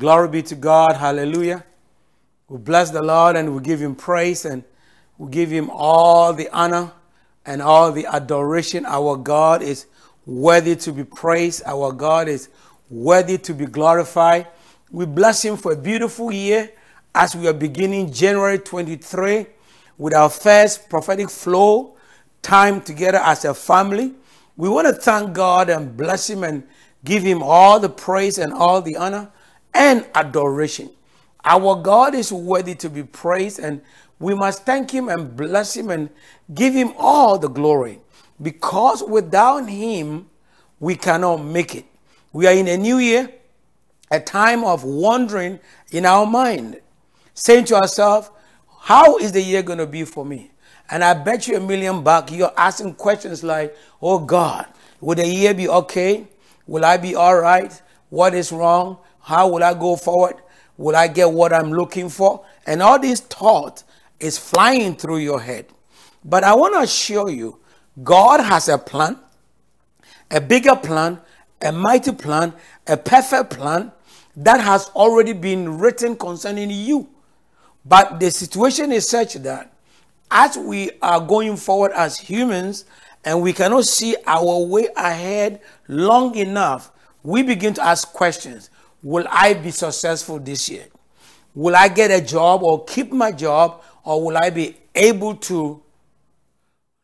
Glory be to God. Hallelujah. We bless the Lord and we give him praise and we give him all the honor and all the adoration. Our God is worthy to be praised. Our God is worthy to be glorified. We bless him for a beautiful year as we are beginning January 23 with our first prophetic flow time together as a family. We want to thank God and bless him and give him all the praise and all the honor and adoration. Our God is worthy to be praised, and we must thank Him and bless Him and give Him all the glory. Because without Him, we cannot make it. We are in a new year, a time of wandering in our mind, saying to ourselves, How is the year going to be for me? And I bet you a million bucks you're asking questions like, Oh God, will the year be okay? Will I be all right? What is wrong? How will I go forward? Will I get what I'm looking for? And all these thoughts is flying through your head. But I want to assure you, God has a plan, a bigger plan, a mighty plan, a perfect plan that has already been written concerning you. But the situation is such that as we are going forward as humans and we cannot see our way ahead long enough, we begin to ask questions. Will I be successful this year? Will I get a job or keep my job? Or will I be able to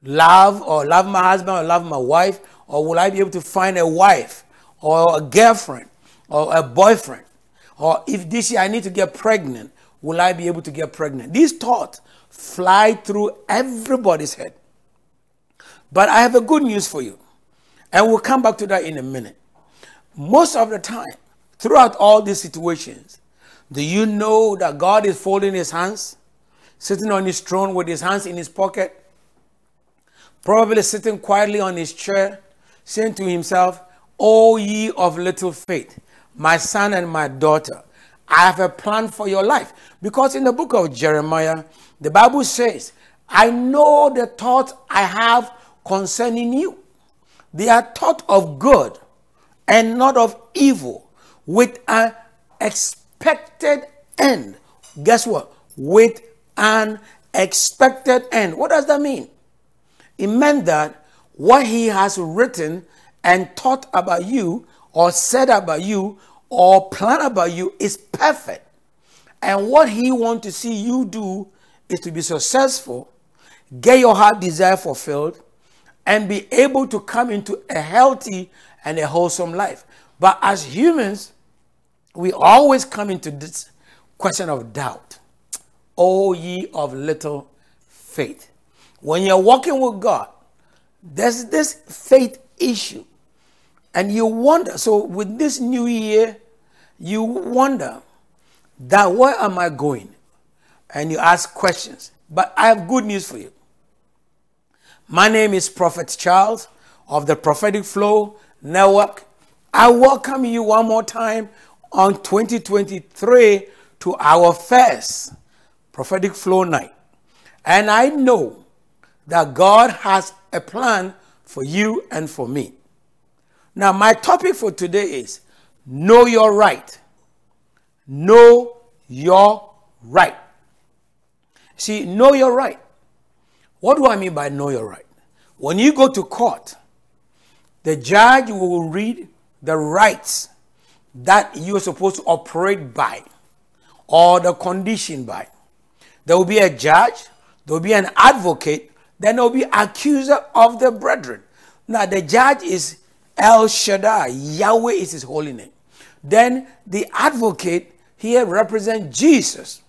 love or love my husband or love my wife? Or will I be able to find a wife or a girlfriend or a boyfriend? Or if this year I need to get pregnant, will I be able to get pregnant? These thoughts fly through everybody's head. But I have a good news for you. And we'll come back to that in a minute. Most of the time, throughout all these situations, do you know that God is folding his hands, sitting on his throne with his hands in his pocket, probably sitting quietly on his chair, saying to himself, O ye of little faith, my son and my daughter, I have a plan for your life. Because in the book of Jeremiah, the Bible says, I know the thoughts I have concerning you. They are thought of good and not of evil, with an expected end. Guess what? With an expected end. What does that mean? It meant that what he has written and thought about you, or said about you, or planned about you is perfect. And what he wants to see you do is to be successful, get your heart desire fulfilled, and be able to come into a healthy and a wholesome life. But as humans, we always come into this question of doubt. O ye of little faith. When you're walking with God, there's this faith issue. And you wonder, so with this new year, you wonder that where am I going? And you ask questions. But I have good news for you. My name is Prophet Charles of the Prophetic Flow Network. I welcome you one more time on 2023 to our first prophetic flow night. And I know that God has a plan for you and for me. Now, my topic for today is know your right. Know your right. See, know your right. What do I mean by know your right? When you go to court, the judge will read the rights that you are supposed to operate by or the condition by. There will be a judge, there will be an advocate, then there will be accuser of the brethren. Now the judge is El Shaddai, Yahweh is his holy name. Then the advocate here represents Jesus.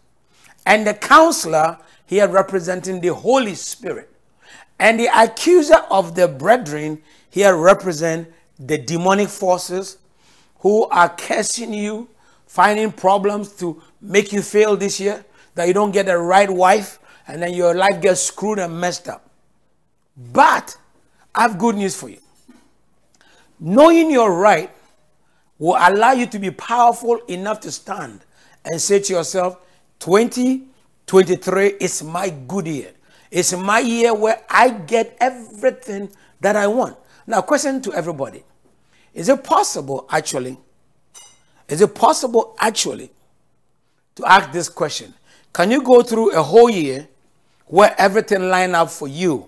And the counselor here representing the Holy Spirit. And the accuser of the brethren here represent the demonic forces who are cursing you, finding problems to make you fail this year, that you don't get the right wife, and then your life gets screwed and messed up. But I have good news for you. Knowing your right will allow you to be powerful enough to stand and say to yourself, 2023 is my good year. It's my year where I get everything that I want. Now, question to everybody is it possible, actually, Is it possible actually to ask this question? Can you go through a whole year where everything lined up for you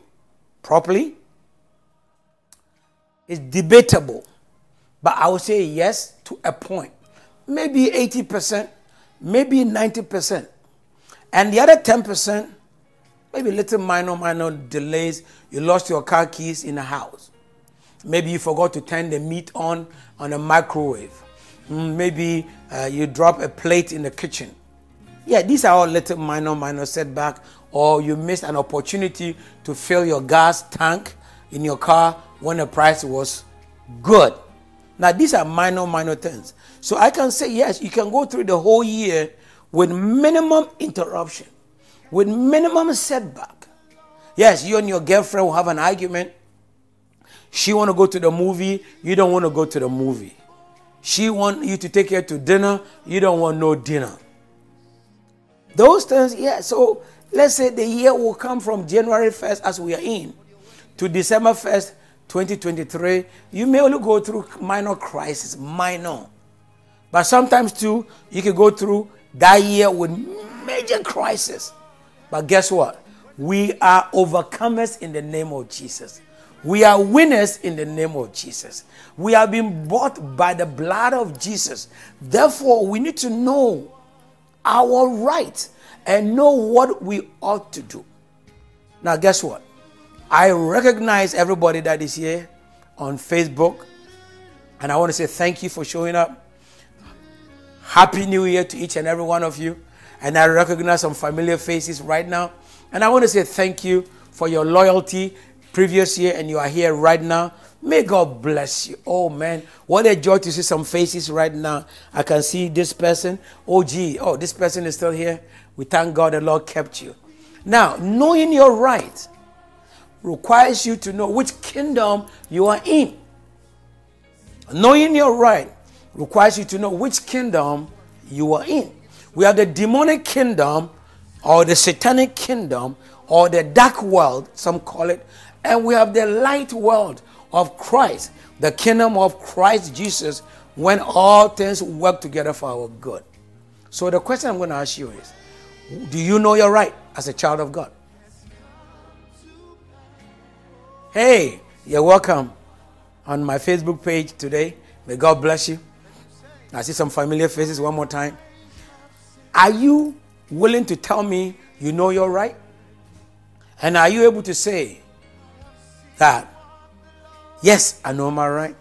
properly? It's debatable, but I would say yes to a point. Maybe 80%, maybe 90%. And the other 10%, maybe little minor, minor delays. You lost your car keys in the house. Maybe you forgot to turn the meat on on a microwave. Mm, maybe uh, you drop a plate in the kitchen. Yeah, these are all little minor, minor setback. Or you missed an opportunity to fill your gas tank in your car when the price was good. Now, these are minor, minor things. So I can say, yes, you can go through the whole year with minimum interruption, with minimum setback. Yes, you and your girlfriend will have an argument. She want to go to the movie, you don't want to go to the movie. She want you to take her to dinner, you don't want no dinner. Those things, yeah. So let's say the year will come from January 1st as we are in to December 1st, 2023. You may only go through minor crisis, minor. But sometimes too, you can go through that year with major crisis. But guess what? We are overcomers in the name of Jesus. We are winners in the name of Jesus. We have been bought by the blood of Jesus. Therefore, we need to know our right and know what we ought to do. Now, guess what? I recognize everybody that is here on Facebook, and I want to say thank you for showing up. Happy New Year to each and every one of you. And I recognize some familiar faces right now. And I want to say thank you for your loyalty previous year and you are here right now. May God bless you. Oh man, what a joy to see some faces right now. I can see this person. Oh gee, oh, this person is still here. We thank God the Lord kept you. Now, knowing your right requires you to know which kingdom you are in. Knowing your right requires you to know which kingdom you are in. We have the demonic kingdom or the satanic kingdom or the dark world, some call it, and we have the light world of Christ, the kingdom of Christ Jesus, when all things work together for our good. So the question I'm going to ask you is Do you know your right as a child of God? Hey, you're welcome on my Facebook page today. May God bless you. I see some familiar faces one more time. Are you willing to tell me you know you're right? And are you able to say that, yes, I know my right?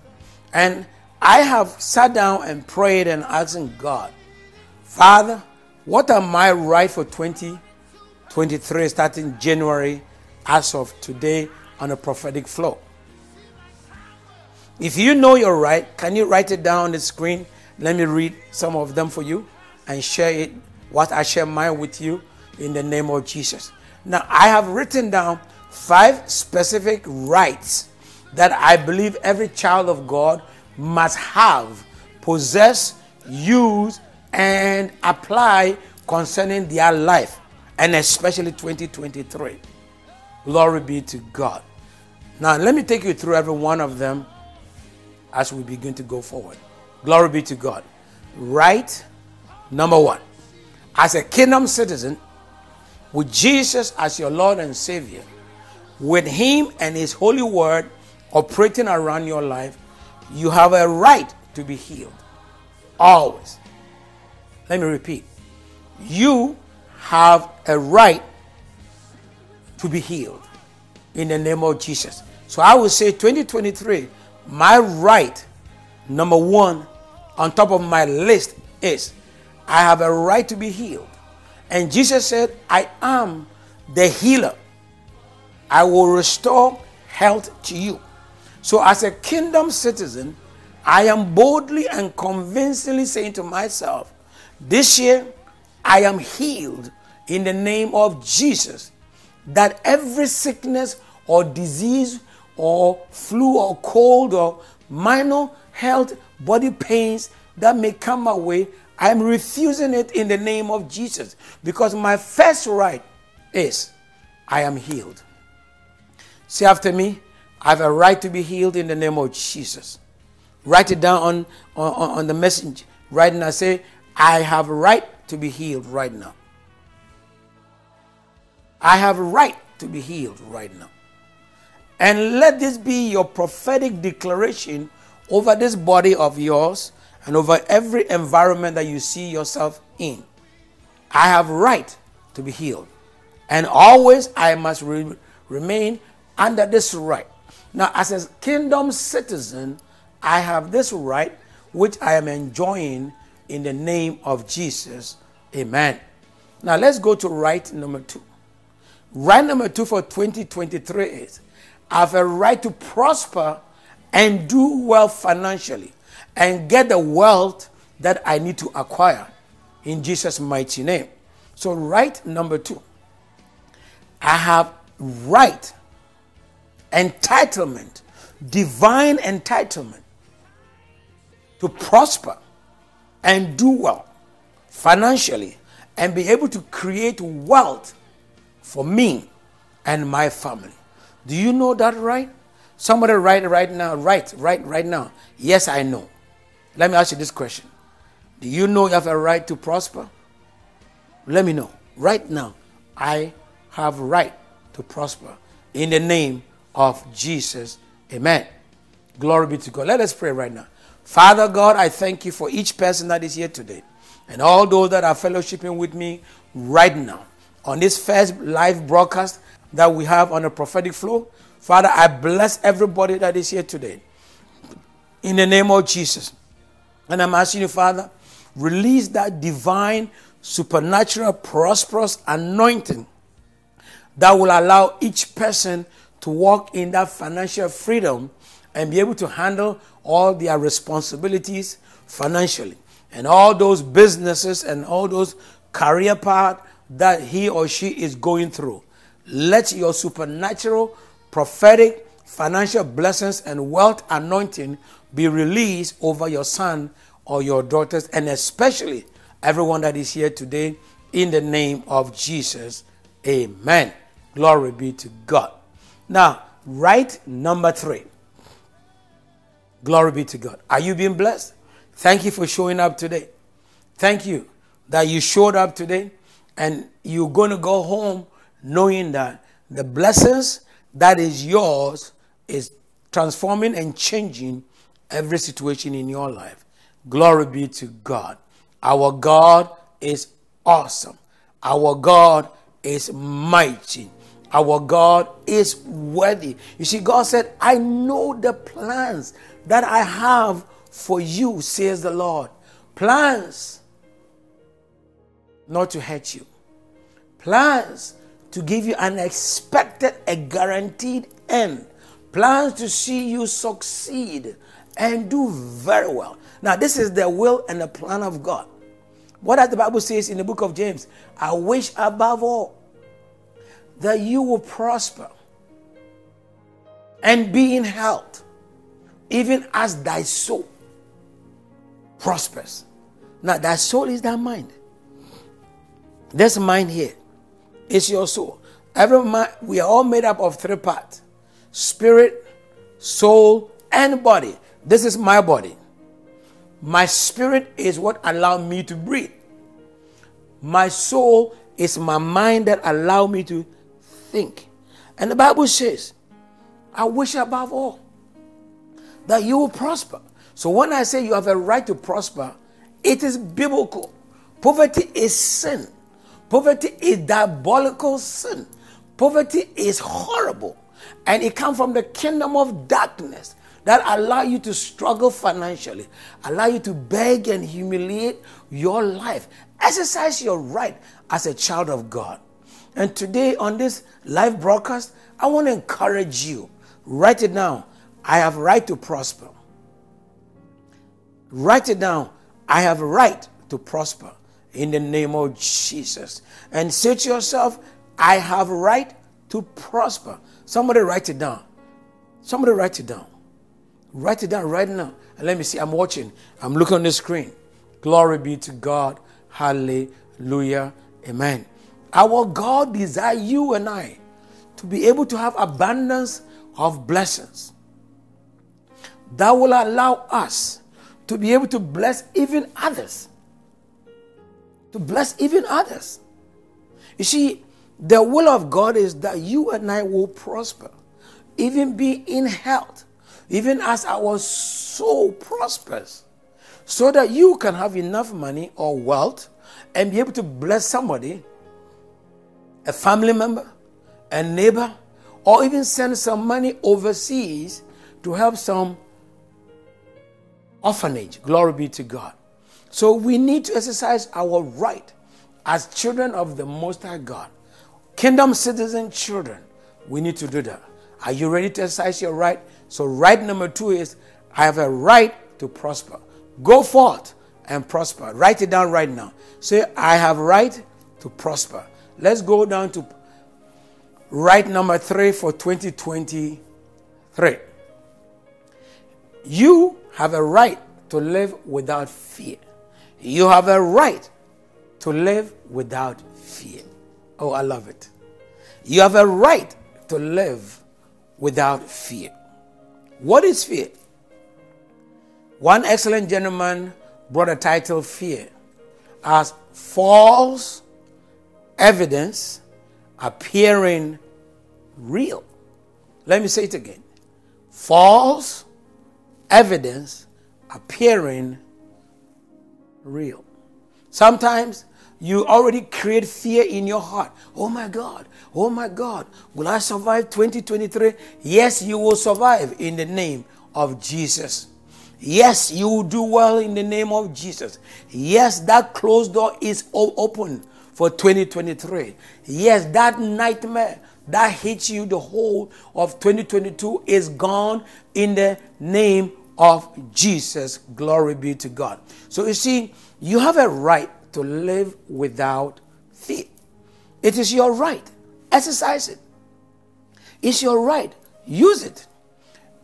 And I have sat down and prayed and asking God, Father, what are my right for 2023 starting January as of today on a prophetic flow? If you know you're right, can you write it down on the screen? Let me read some of them for you and share it, what I share mine with you in the name of Jesus. Now, I have written down five specific rights that I believe every child of God must have, possess, use, and apply concerning their life, and especially 2023. Glory be to God. Now, let me take you through every one of them as we begin to go forward. Glory be to God. Right, number one. As a kingdom citizen, with Jesus as your Lord and Savior, with Him and His holy word operating around your life, you have a right to be healed. Always. Let me repeat. You have a right to be healed in the name of Jesus. So I would say 2023, my right Number one, on top of my list is I have a right to be healed. And Jesus said, I am the healer. I will restore health to you. So, as a kingdom citizen, I am boldly and convincingly saying to myself, This year I am healed in the name of Jesus. That every sickness or disease or flu or cold or minor health, body pains that may come my way, I'm refusing it in the name of Jesus because my first right is I am healed. Say after me, I have a right to be healed in the name of Jesus. Write it down on, on, on the message right now. Say, I have a right to be healed right now. I have a right to be healed right now. And let this be your prophetic declaration over this body of yours and over every environment that you see yourself in. I have right to be healed. And always I must re- remain under this right. Now, as a kingdom citizen, I have this right which I am enjoying in the name of Jesus. Amen. Now, let's go to right number two. Right number two for 2023 is I have a right to prosper and do well financially and get the wealth that I need to acquire in Jesus' mighty name. So, right number two, I have right, entitlement, divine entitlement to prosper and do well financially and be able to create wealth for me and my family. Do you know that right? Somebody write right now, right, right, right now. Yes, I know. Let me ask you this question. Do you know you have a right to prosper? Let me know. Right now, I have right to prosper in the name of Jesus. Amen. Glory be to God. Let us pray right now. Father God, I thank you for each person that is here today and all those that are fellowshipping with me right now on this first live broadcast that we have on the prophetic flow. Father, I bless everybody that is here today in the name of Jesus. And I'm asking you, Father, release that divine, supernatural, prosperous anointing that will allow each person to walk in that financial freedom and be able to handle all their responsibilities financially and all those businesses and all those career path that he or she is going through. Let your supernatural, prophetic, financial blessings and wealth anointing be released over your son or your daughters, and especially everyone that is here today in the name of Jesus. Amen. Glory be to God. Now, right number three. Glory be to God. Are you being blessed? Thank you for showing up today. Thank you that you showed up today and you're going to go home knowing that the blessings that is yours is transforming and changing every situation in your life. Glory be to God. Our God is awesome. Our God is mighty. Our God is worthy. You see, God said, I know the plans that I have for you, says the Lord. Plans not to hurt you, plans to give you an expected, a guaranteed end, plans to see you succeed and do very well. Now, this is the will and the plan of God. What does the Bible says in the book of James? I wish above all that you will prosper and be in health, even as thy soul prospers. Now, thy soul is thy mind. This mind here is your soul. Every mind, we are all made up of three parts spirit, soul, and body. This is my body. My spirit is what allow me to breathe. My soul is my mind that allow me to think. And the Bible says, I wish above all that you will prosper. So when I say you have a right to prosper, it is biblical. Poverty is sin. Poverty is diabolical sin. Poverty is horrible. And it comes from the kingdom of darkness that allow you to struggle financially, allow you to beg and humiliate your life. Exercise your right as a child of God. And today on this live broadcast, I want to encourage you. Write it down. I have right to prosper. Write it down. I have right to prosper in the name of Jesus. And say to yourself, I have right to prosper. Somebody write it down. Somebody write it down. Write it down right now. And let me see. I'm watching. I'm looking on the screen. Glory be to God. Hallelujah. Amen. Our God desire you and I to be able to have abundance of blessings that will allow us to be able to bless even others. To bless even others. You see, the will of God is that you and I will prosper, even be in health, even as our soul prospers, so that you can have enough money or wealth and be able to bless somebody, a family member, a neighbor, or even send some money overseas to help some orphanage. Glory be to God. So we need to exercise our right as children of the Most High God, kingdom citizen children. We need to do that. Are you ready to exercise your right? So, right number two is I have a right to prosper. Go forth and prosper. Write it down right now. Say, I have right to prosper. Let's go down to right number three for 2023. You have a right to live without fear. You have a right to live without fear. Oh, I love it. You have a right to live without fear. What is fear? One excellent gentleman brought a title Fear as false evidence appearing real. Let me say it again false evidence appearing real. Sometimes you already create fear in your heart. Oh my God, oh my God, will I survive 2023? Yes, you will survive in the name of Jesus. Yes, you will do well in the name of Jesus. Yes, that closed door is open for 2023. Yes, that nightmare that hits you the whole of 2022 is gone in the name of Jesus. Glory be to God. So you see, you have a right to live without fear. It is your right. Exercise it. It's your right. Use it.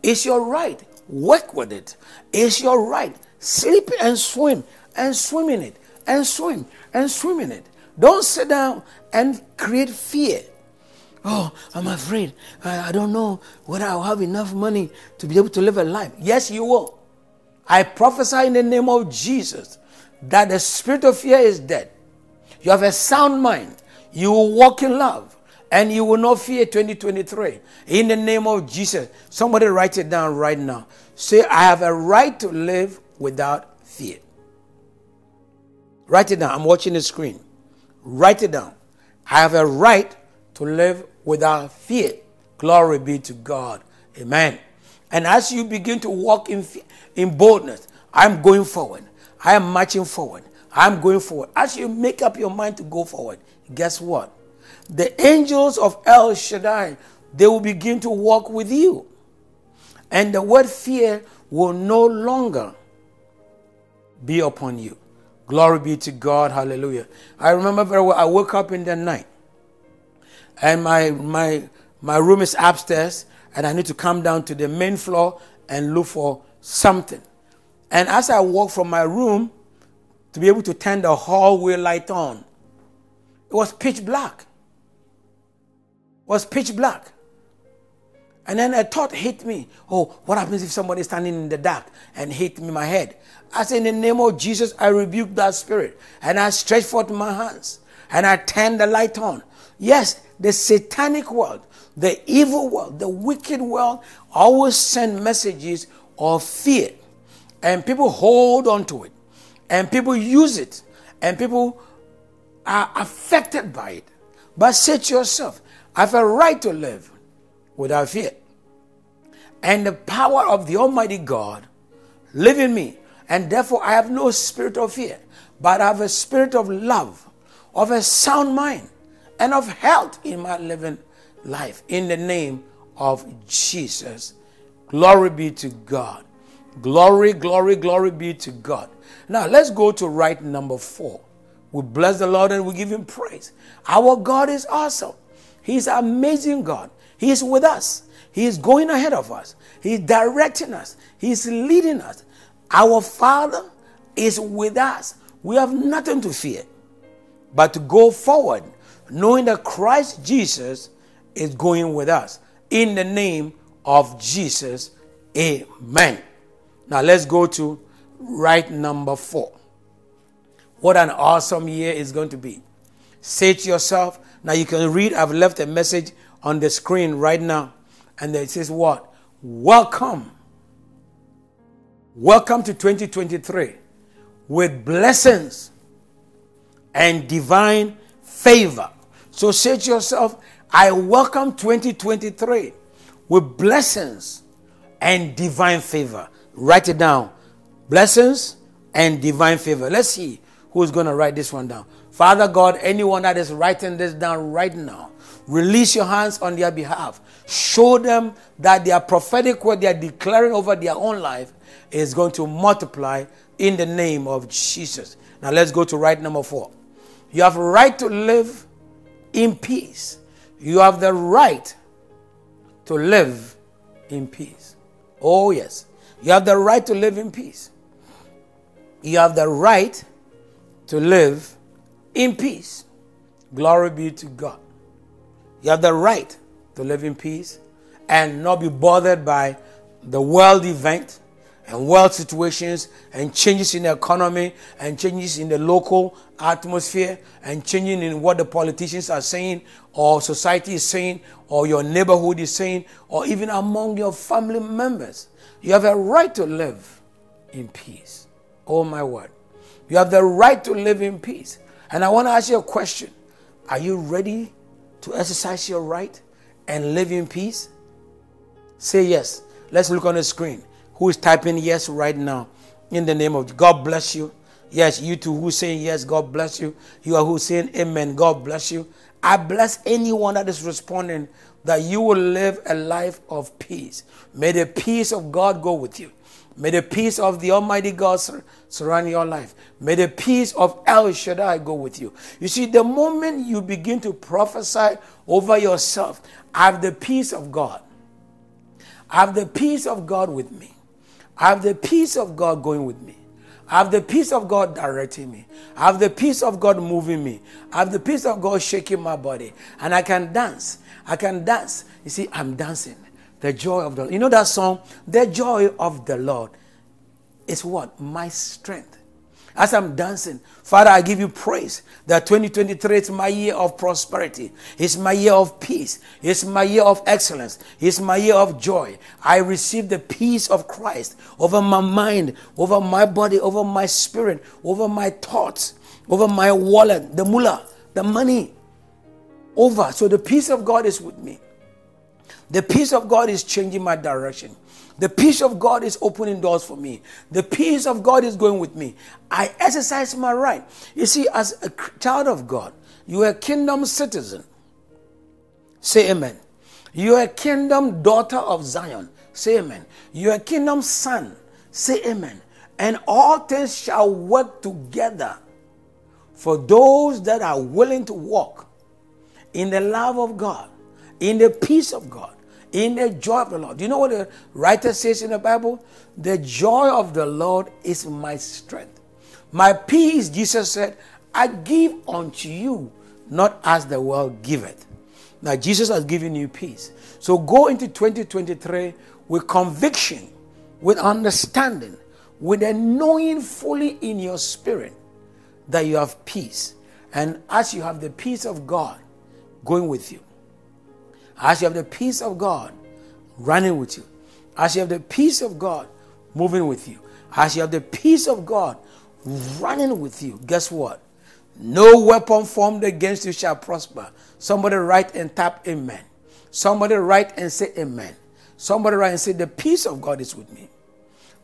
It's your right. Work with it. It's your right. Sleep and swim and swim in it and swim and swim in it. Don't sit down and create fear. Oh, I'm afraid. I, I don't know whether I'll have enough money to be able to live a life. Yes, you will. I prophesy in the name of Jesus that the spirit of fear is dead. You have a sound mind. You will walk in love and you will not fear 2023. In the name of Jesus. Somebody write it down right now. Say, I have a right to live without fear. Write it down. I'm watching the screen. Write it down. I have a right to live without fear. Glory be to God. Amen. And as you begin to walk in, in boldness, I'm going forward. I am marching forward. I'm going forward. As you make up your mind to go forward, guess what? The angels of El Shaddai, they will begin to walk with you. And the word fear will no longer be upon you. Glory be to God. Hallelujah. I remember very well, I woke up in the night and my, my, my room is upstairs and I need to come down to the main floor and look for something. And as I walk from my room to be able to turn the hallway light on, it was pitch black. It was pitch black. And then a thought hit me. Oh, what happens if somebody is standing in the dark and hit me my head? I said, in the name of Jesus, I rebuke that spirit. And I stretch forth my hands and I turn the light on. Yes, the satanic world, the evil world, the wicked world always send messages of fear and people hold on to it and people use it and people are affected by it. But say to yourself, I have a right to live without fear. And the power of the Almighty God live in me. And therefore, I have no spirit of fear, but I have a spirit of love, of a sound mind, and of health in my living life. In the name of Jesus. Glory be to God. Glory, glory, glory be to God. Now let's go to right number four. We bless the Lord and we give him praise. Our God is awesome. He's amazing God. He is with us. He is going ahead of us. He's directing us. He's leading us. Our Father is with us. We have nothing to fear but to go forward, knowing that Christ Jesus is going with us. In the name of Jesus, amen. Now let's go to right number four. What an awesome year is going to be. Say to yourself, now you can read, I've left a message on the screen right now. And it says, What? Welcome. Welcome to 2023 with blessings and divine favor. So say to yourself, I welcome 2023 with blessings and divine favor. Write it down. Blessings and divine favor. Let's see who's going to write this one down. Father God, anyone that is writing this down right now, release your hands on their behalf. Show them that their prophetic word they are declaring over their own life is going to multiply in the name of Jesus. Now let's go to right number four. You have right to live in peace. You have the right to live in peace. Oh, yes. You have the right to live in peace. You have the right to live in peace. Glory be to God. You have the right to live in peace and not be bothered by the world event and world situations and changes in the economy and changes in the local atmosphere and changing in what the politicians are saying or society is saying or your neighborhood is saying or even among your family members. You have a right to live in peace. Oh my word. You have the right to live in peace. And I want to ask you a question. Are you ready to exercise your right and live in peace? Say yes. Let's look on the screen who is typing yes right now in the name of God bless you. Yes, you too who's saying yes, God bless you. You are who's saying amen, God bless you. I bless anyone that is responding that you will live a life of peace. May the peace of God go with you. May the peace of the Almighty God surround your life. May the peace of El Shaddai go with you. You see, the moment you begin to prophesy over yourself, I have the peace of God. I have the peace of God with me. I have the peace of God going with me. I have the peace of God directing me. I have the peace of God moving me. I have the peace of God shaking my body. And I can dance. I can dance. You see, I'm dancing. The joy of the You know that song? The joy of the Lord is what? My strength as I'm dancing, Father, I give you praise that 2023 is my year of prosperity. It's my year of peace. It's my year of excellence. It's my year of joy. I receive the peace of Christ over my mind, over my body, over my spirit, over my thoughts, over my wallet, the mullah, the money, over. So the peace of God is with me. The peace of God is changing my direction. The peace of God is opening doors for me. The peace of God is going with me. I exercise my right. You see, as a child of God, you are a kingdom citizen. Say amen. You are a kingdom daughter of Zion. Say amen. You are a kingdom son. Say amen. And all things shall work together for those that are willing to walk in the love of God, in the peace of God in the joy of the Lord. Do you know what the writer says in the Bible? The joy of the Lord is my strength. My peace, Jesus said, I give unto you, not as the world giveth. Now, Jesus has given you peace. So go into 2023 with conviction, with understanding, with a knowing fully in your spirit that you have peace. And as you have the peace of God going with you, as you have the peace of God running with you, as you have the peace of God moving with you, as you have the peace of God running with you, guess what? No weapon formed against you shall prosper. Somebody write and tap amen. Somebody write and say amen. Somebody write and say, The peace of God is with me.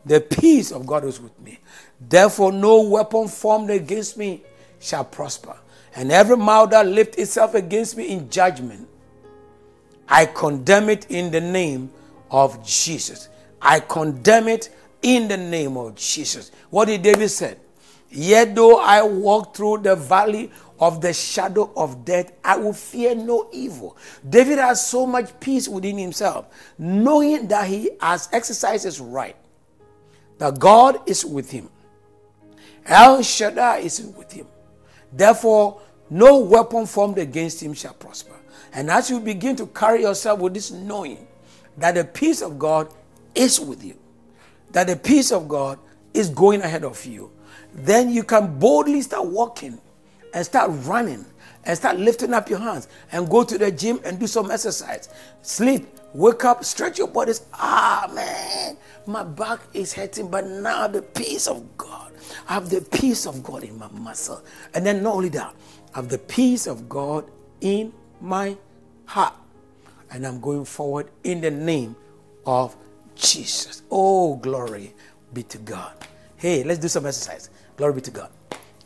The peace of God is with me. Therefore, no weapon formed against me shall prosper. And every mouth that lift itself against me in judgment, I condemn it in the name of Jesus. I condemn it in the name of Jesus. What did David say? Yet though I walk through the valley of the shadow of death, I will fear no evil. David has so much peace within himself, knowing that he has exercised his right, that God is with him. El Shaddai is with him. Therefore, no weapon formed against him shall prosper. And as you begin to carry yourself with this knowing that the peace of God is with you, that the peace of God is going ahead of you, then you can boldly start walking and start running and start lifting up your hands and go to the gym and do some exercise. Sleep, wake up, stretch your bodies. Ah, man, my back is hurting, but now the peace of God. I have the peace of God in my muscle. And then not only that, I have the peace of God in my heart. And I'm going forward in the name of Jesus. Oh, glory be to God. Hey, let's do some exercise. Glory be to God.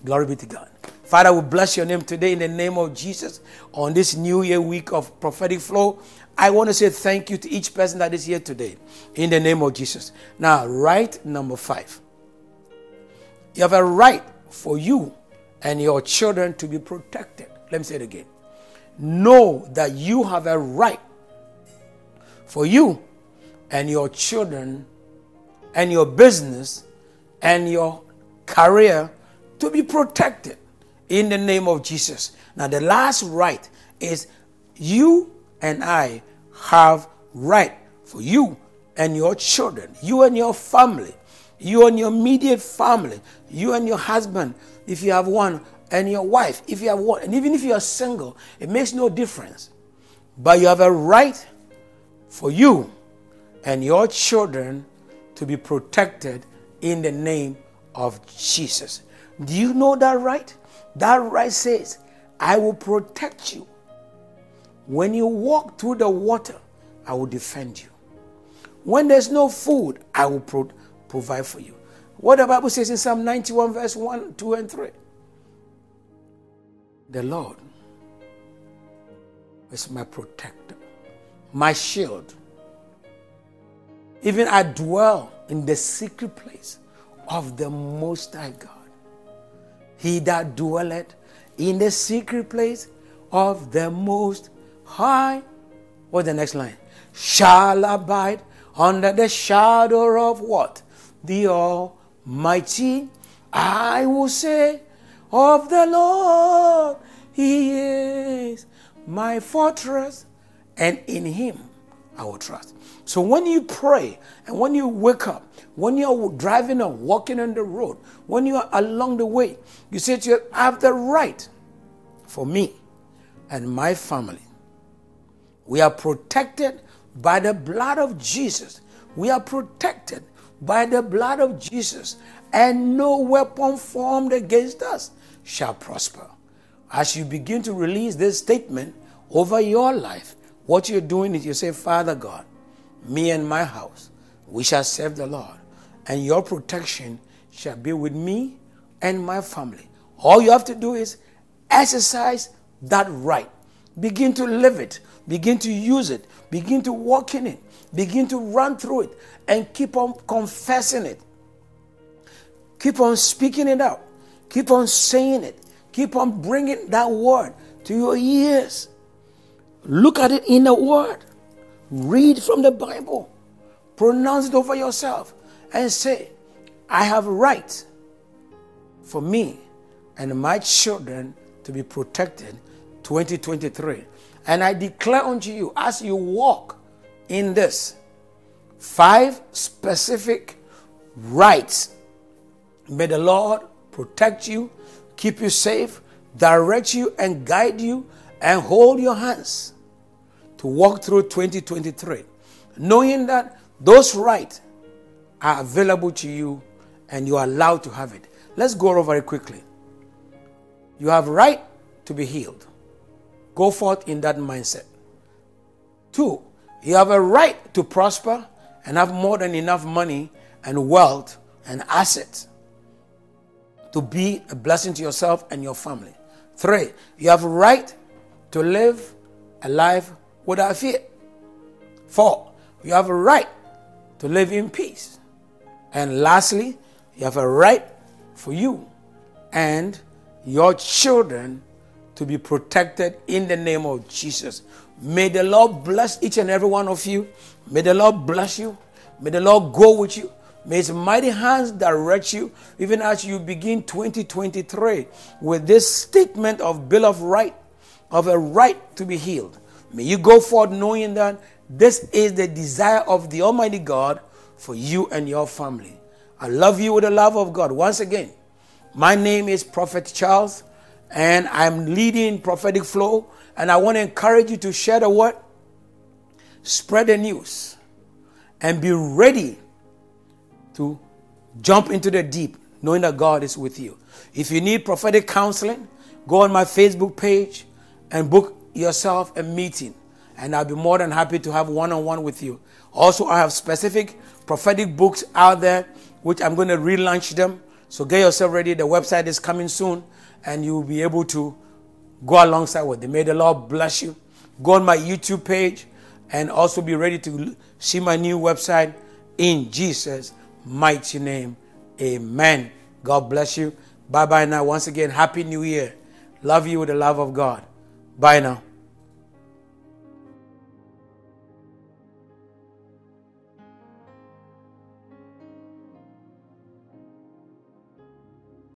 Glory be to God. Father, we bless your name today in the name of Jesus on this new year week of prophetic flow. I want to say thank you to each person that is here today in the name of Jesus. Now, right number five. You have a right for you and your children to be protected. Let me say it again. Know that you have a right for you and your children and your business and your career to be protected in the name of Jesus. Now, the last right is you and I have right for you and your children, you and your family, you and your immediate family, you and your husband, if you have one, and your wife, if you have one, and even if you are single, it makes no difference. But you have a right for you and your children to be protected in the name of Jesus. Do you know that right? That right says, I will protect you. When you walk through the water, I will defend you. When there's no food, I will pro- provide for you. What the Bible says in Psalm 91, verse 1, 2, and 3. The Lord is my protector, my shield. Even I dwell in the secret place of the Most High God. He that dwelleth in the secret place of the Most High. What's the next line? Shall abide under the shadow of what? The Almighty. I will say of the Lord, He is my fortress, and in Him I will trust. So when you pray and when you wake up, when you're driving or walking on the road, when you are along the way, you say to yourself, I have the right for me and my family. We are protected by the blood of Jesus. We are protected by the blood of Jesus, and no weapon formed against us shall prosper. As you begin to release this statement over your life, what you're doing is you say, Father God, me and my house, we shall serve the Lord and your protection shall be with me and my family. All you have to do is exercise that right. Begin to live it, begin to use it, begin to walk in it, begin to run through it, and keep on confessing it. Keep on speaking it out, keep on saying it, keep on bringing that word to your ears. Look at it in the word, read from the Bible, pronounce it over yourself and say, I have a right for me and my children to be protected 2023. And I declare unto you, as you walk in this, five specific rights. May the Lord protect you, keep you safe, direct you, and guide you, and hold your hands to walk through 2023, knowing that those rights are available to you and you are allowed to have it. Let's go over very quickly. You have right to be healed. Go forth in that mindset. Two, you have a right to prosper and have more than enough money and wealth and assets to be a blessing to yourself and your family. Three, you have a right to live a life without fear. Four, you have a right to live in peace. And lastly, you have a right for you and your children to be protected in the name of Jesus. May the Lord bless each and every one of you. May the Lord bless you. May the Lord go with you. May His mighty hands direct you, even as you begin 2023 with this statement of Bill of Right, of a right to be healed. May you go forward knowing that this is the desire of the Almighty God for you and your family. I love you with the love of God. Once again, my name is Prophet Charles, and I'm leading prophetic flow. And I want to encourage you to share the word, spread the news, and be ready to jump into the deep, knowing that God is with you. If you need prophetic counseling, go on my Facebook page and book yourself a meeting, and I'll be more than happy to have one on one with you. Also, I have specific prophetic books out there, which I'm going to relaunch them. So get yourself ready. The website is coming soon, and you'll be able to go alongside with them. May the Lord bless you. Go on my YouTube page and also be ready to see my new website in Jesus' mighty name. Amen. God bless you. Bye bye now. Once again, Happy New Year. Love you with the love of God. Bye now.